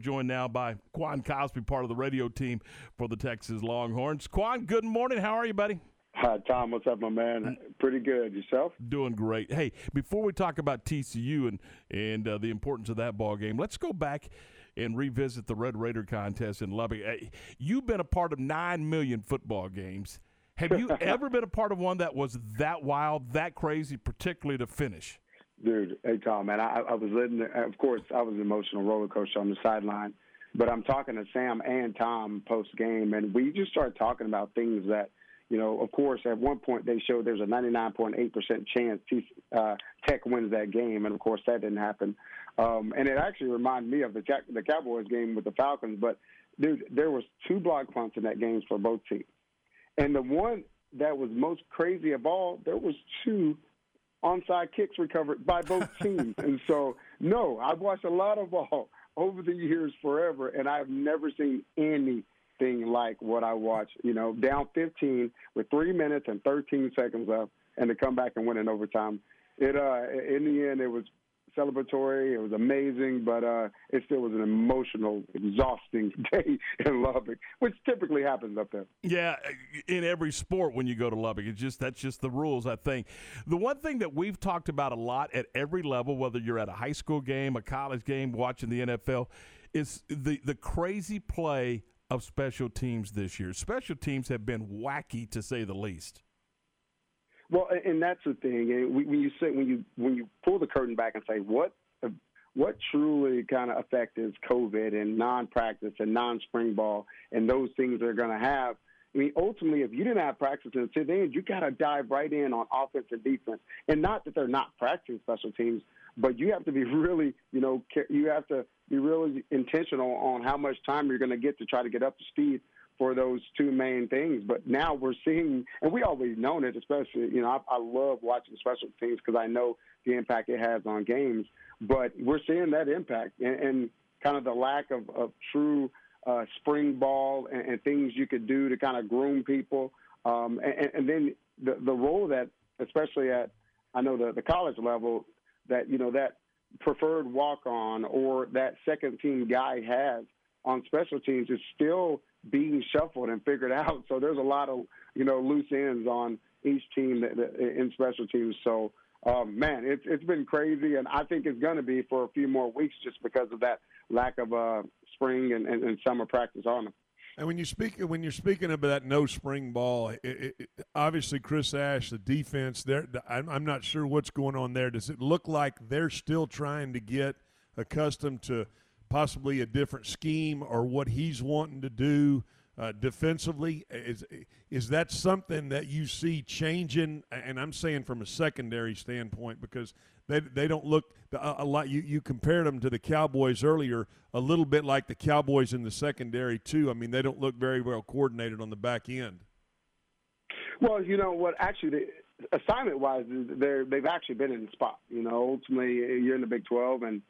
Joined now by Quan Cosby, part of the radio team for the Texas Longhorns. Quan, good morning. How are you, buddy? Hi, Tom. What's up, my man? Pretty good. Yourself? Doing great. Hey, before we talk about TCU and and uh, the importance of that ball game, let's go back and revisit the Red Raider contest in Lubbock. Hey, you've been a part of nine million football games. Have you ever been a part of one that was that wild, that crazy, particularly to finish? Dude, hey Tom, man, I, I was living. Of course, I was an emotional roller coaster on the sideline, but I'm talking to Sam and Tom post game, and we just started talking about things that, you know, of course, at one point they showed there's a 99.8 percent chance uh, Tech wins that game, and of course that didn't happen. Um, and it actually reminded me of the the Cowboys game with the Falcons. But dude, there was two block punts in that game for both teams, and the one that was most crazy of all, there was two onside kicks recovered by both teams. and so, no, I've watched a lot of ball over the years forever, and I've never seen anything like what I watched. You know, down 15 with three minutes and 13 seconds left, and to come back and win in overtime. It uh, in the end, it was celebratory. It was amazing, but uh, it still was an emotional, exhausting day in Lubbock, which typically happens up there. Yeah, in every sport when you go to Lubbock, it's just that's just the rules. I think the one thing that we've talked about a lot at every level, whether you're at a high school game, a college game, watching the NFL, is the the crazy play of special teams this year. Special teams have been wacky to say the least. Well, and that's the thing. When you say when you when you pull the curtain back and say what what truly kind of effect is COVID and non-practice and non-spring ball and those things they're going to have. I mean, ultimately, if you didn't have practice until then, you got to dive right in on offense and defense. And not that they're not practicing special teams, but you have to be really, you know, you have to be really intentional on how much time you're going to get to try to get up to speed for those two main things. But now we're seeing, and we always known it, especially, you know, I, I love watching special teams because I know the impact it has on games. But we're seeing that impact and, and kind of the lack of, of true uh, spring ball and, and things you could do to kind of groom people. Um, and, and then the, the role that, especially at, I know the, the college level, that, you know, that preferred walk on or that second team guy has on special teams is still being shuffled and figured out. So there's a lot of you know loose ends on each team that, that, in special teams. So um, man, it's it's been crazy, and I think it's going to be for a few more weeks just because of that lack of uh, spring and, and, and summer practice on them. And when you speak, when you're speaking about that no spring ball, it, it, obviously Chris Ash, the defense, there, I'm, I'm not sure what's going on there. Does it look like they're still trying to get accustomed to possibly a different scheme or what he's wanting to do uh, defensively? Is is that something that you see changing? And I'm saying from a secondary standpoint because they they don't look a, lot. You you compared them to the Cowboys earlier, a little bit like the Cowboys in the secondary too. I mean, they don't look very well coordinated on the back end. Well, you know what? Actually, assignment wise, they're they've actually been in the spot. You know, ultimately, you're in the Big 12 and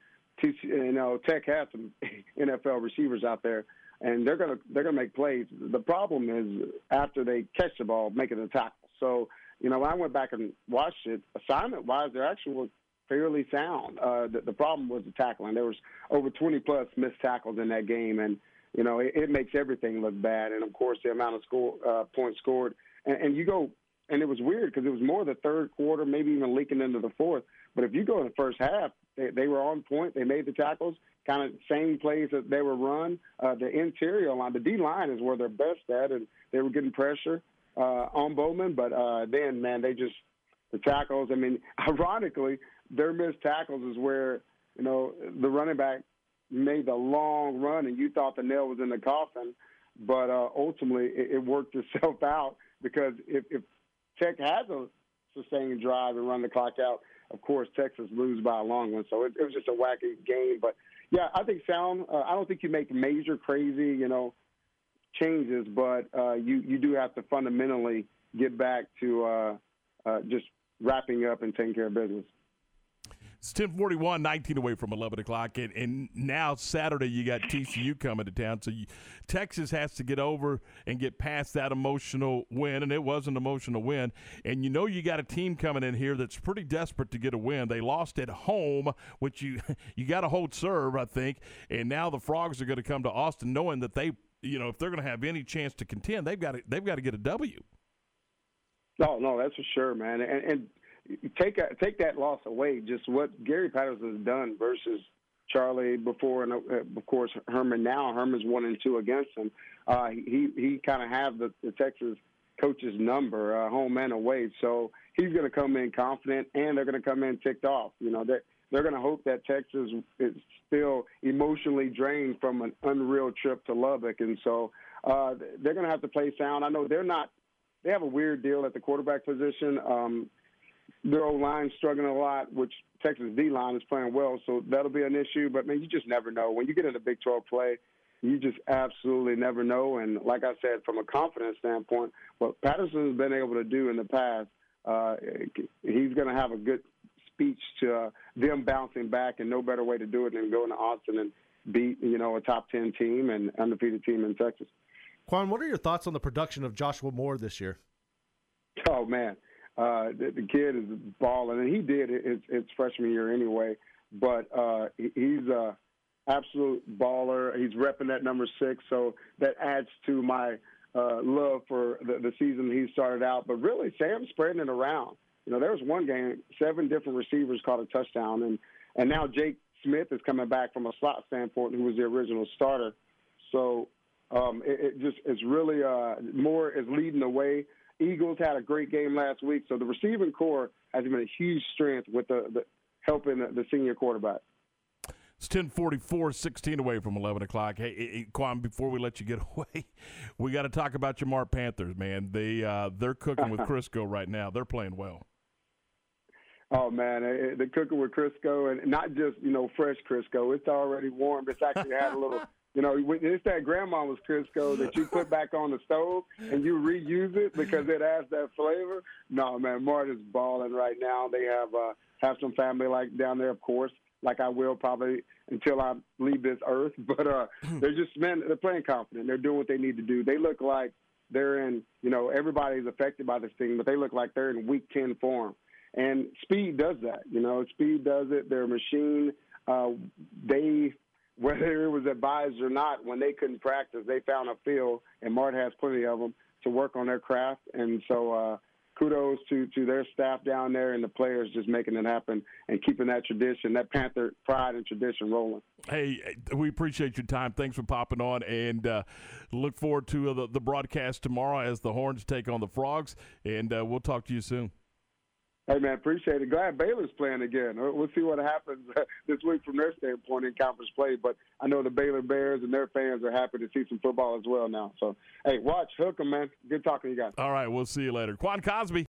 you know, Tech has some NFL receivers out there, and they're gonna they're gonna make plays. The problem is after they catch the ball, making the tackle. So, you know, when I went back and watched it, assignment wise, they actually were fairly sound. Uh, the, the problem was the tackling. There was over 20 plus missed tackles in that game, and you know, it, it makes everything look bad. And of course, the amount of score uh, points scored, and, and you go, and it was weird because it was more the third quarter, maybe even leaking into the fourth. But if you go in the first half, they, they were on point. They made the tackles, kind of same plays that they were run. Uh, the interior line, the D line is where they're best at, and they were getting pressure uh, on Bowman. But uh, then, man, they just the tackles. I mean, ironically, their missed tackles is where you know the running back made the long run, and you thought the nail was in the coffin. But uh, ultimately, it, it worked itself out because if, if Tech has a sustained drive and run the clock out, of course, Texas lose by a long one. So it, it was just a wacky game. But yeah, I think sound. Uh, I don't think you make major crazy, you know, changes, but uh, you you do have to fundamentally get back to uh, uh, just wrapping up and taking care of business. It's 1041, 19 away from 11 o'clock. And, and now Saturday, you got TCU coming to town. So you, Texas has to get over and get past that emotional win. And it was an emotional win. And you know you got a team coming in here that's pretty desperate to get a win. They lost at home, which you, you got to hold serve, I think. And now the Frogs are going to come to Austin knowing that they, you know, if they're going to have any chance to contend, they've got to, they've got to get a W. No, no, that's for sure, man. And, and take a, take that loss away. Just what Gary Patterson has done versus Charlie before, and uh, of course Herman now. Herman's one and two against him. Uh, he he kind of have the, the Texas coach's number, uh, home and away. So he's going to come in confident, and they're going to come in ticked off. You know, they're they're going to hope that Texas is still emotionally drained from an unreal trip to Lubbock, and so uh, they're going to have to play sound. I know they're not. They have a weird deal at the quarterback position. Um, their old line struggling a lot, which Texas D line is playing well, so that'll be an issue. But man, you just never know when you get into Big 12 play. You just absolutely never know. And like I said, from a confidence standpoint, what Patterson has been able to do in the past, uh, he's going to have a good speech to uh, them bouncing back, and no better way to do it than going to Austin and beat you know a top ten team and undefeated team in Texas. Quan, what are your thoughts on the production of Joshua Moore this year? Oh man, uh, the, the kid is balling, and he did it his, his freshman year anyway. But uh, he's a absolute baller. He's repping that number six, so that adds to my uh, love for the, the season he started out. But really, Sam's spreading it around. You know, there was one game, seven different receivers caught a touchdown, and and now Jake Smith is coming back from a slot standpoint, who was the original starter. So um, it, it just is really uh, Moore is leading the way. Eagles had a great game last week, so the receiving corps has been a huge strength with the, the helping the, the senior quarterback. It's 1044, 16 away from 11 o'clock. Hey, hey, Quan, before we let you get away, we got to talk about your Mart Panthers, man. They, uh, they're cooking with Crisco right now. They're playing well. Oh, man, they're cooking with Crisco, and not just, you know, fresh Crisco. It's already warm. It's actually had a little You know, it's that grandma's Crisco that you put back on the stove and you reuse it because it has that flavor. No, man, Martin's balling right now. They have uh, have some family like down there, of course, like I will probably until I leave this earth. But uh, they're just man, they're playing confident. They're doing what they need to do. They look like they're in. You know, everybody's affected by this thing, but they look like they're in week ten form. And speed does that. You know, speed does it. They're a machine. Uh, they whether it was advised or not, when they couldn't practice, they found a field, and Mart has plenty of them to work on their craft. And so, uh, kudos to to their staff down there and the players just making it happen and keeping that tradition, that Panther pride and tradition rolling. Hey, we appreciate your time. Thanks for popping on, and uh, look forward to uh, the, the broadcast tomorrow as the Horns take on the Frogs. And uh, we'll talk to you soon. Hey man, appreciate it. Glad Baylor's playing again. Uh, we'll see what happens uh, this week from their standpoint in conference play. But I know the Baylor Bears and their fans are happy to see some football as well now. So hey, watch, hook 'em, man. Good talking to you guys. All right, we'll see you later. Quan Cosby.